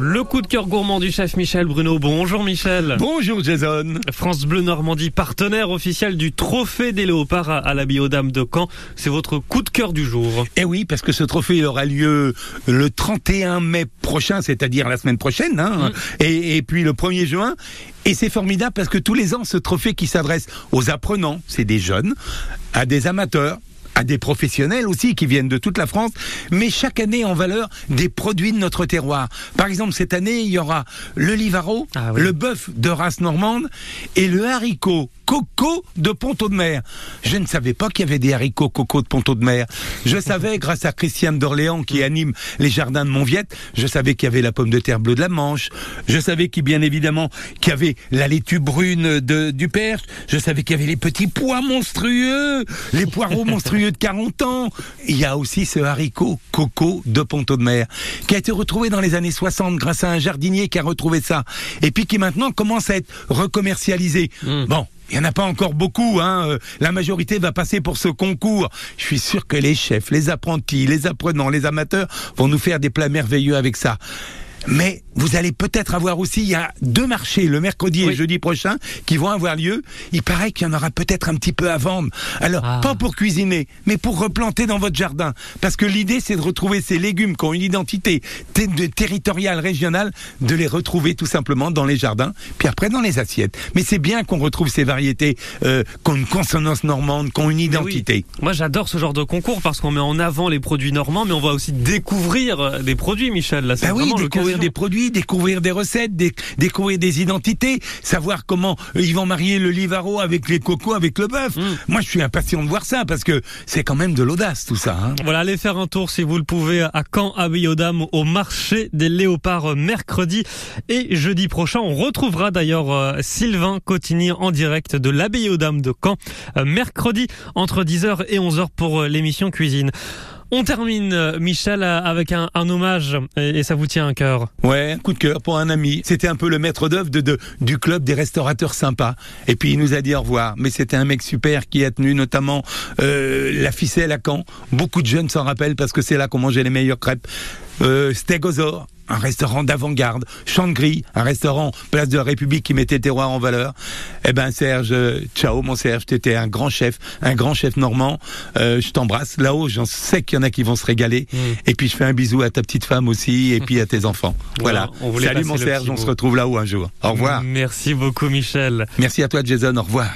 Le coup de cœur gourmand du chef Michel Bruno. Bonjour Michel. Bonjour Jason. France Bleu Normandie, partenaire officiel du Trophée des Léopards à la Biodame de Caen. C'est votre coup de cœur du jour. Eh oui, parce que ce trophée il aura lieu le 31 mai prochain, c'est-à-dire la semaine prochaine, hein, mm. et, et puis le 1er juin. Et c'est formidable parce que tous les ans, ce trophée qui s'adresse aux apprenants, c'est des jeunes, à des amateurs, à des professionnels aussi qui viennent de toute la France, mais chaque année en valeur des produits de notre terroir. Par exemple, cette année, il y aura le livaro, ah le bœuf de race normande et le haricot coco de Ponto de Mer. Je ne savais pas qu'il y avait des haricots coco de Ponto de Mer. Je savais, grâce à Christiane d'Orléans qui anime les jardins de Montviette, je savais qu'il y avait la pomme de terre bleue de la Manche. Je savais qu'il bien évidemment qu'il y avait la laitue brune de, du Perche. Je savais qu'il y avait les petits pois monstrueux, les poireaux monstrueux de 40 ans. Il y a aussi ce haricot coco de Ponto de Mer qui a été retrouvé dans les années 60 grâce à un jardinier qui a retrouvé ça et puis qui maintenant commence à être recommercialisé. Mmh. Bon, il n'y en a pas encore beaucoup, hein. Euh, la majorité va passer pour ce concours. Je suis sûr que les chefs, les apprentis, les apprenants, les amateurs vont nous faire des plats merveilleux avec ça. Mais vous allez peut-être avoir aussi, il y a deux marchés, le mercredi et jeudi prochain, qui vont avoir lieu. Il paraît qu'il y en aura peut-être un petit peu à vendre. Alors, ah. pas pour cuisiner, mais pour replanter dans votre jardin. Parce que l'idée, c'est de retrouver ces légumes qui ont une identité territoriale, régionale, de les retrouver tout simplement dans les jardins, puis après dans les assiettes. Mais c'est bien qu'on retrouve ces variétés euh, qui ont une consonance normande, qui ont une identité. Moi, j'adore ce genre de concours parce qu'on met en avant les produits normands, mais on va aussi découvrir euh, des produits, Michel. Là, bah oui, découvrir des produits, découvrir des recettes, découvrir des identités, savoir comment ils vont marier le livaro avec les cocos, avec le bœuf. Mm. Moi, je suis impatient de voir ça parce que c'est quand même de l'audace tout ça. Hein. Voilà, allez faire un tour si vous le pouvez à Caen, à Biodame, au marché des léopards euh, mercredi et jeudi prochain. On retrouvera d'ailleurs euh, Sylvain Cotigny en direct de l'abbaye aux Dames de Caen euh, mercredi entre 10h et 11h pour l'émission cuisine. On termine, Michel, avec un, hommage, et, ça vous tient à cœur. Ouais, un coup de cœur pour un ami. C'était un peu le maître d'œuvre du club des restaurateurs sympas. Et puis il nous a dit au revoir. Mais c'était un mec super qui a tenu notamment euh, la ficelle à Caen. Beaucoup de jeunes s'en rappellent parce que c'est là qu'on mangeait les meilleures crêpes. Euh, un restaurant d'avant-garde, Champ de un restaurant place de la République qui mettait le terroir en valeur. Eh ben Serge, euh, ciao mon Serge, t'étais un grand chef, un grand chef normand. Euh, je t'embrasse. Là-haut, j'en sais qu'il y en a qui vont se régaler. Mm. Et puis je fais un bisou à ta petite femme aussi, et puis à tes enfants. Voilà. Salut mon Serge, on se retrouve là-haut un jour. Au revoir. Merci beaucoup Michel. Merci à toi Jason. Au revoir.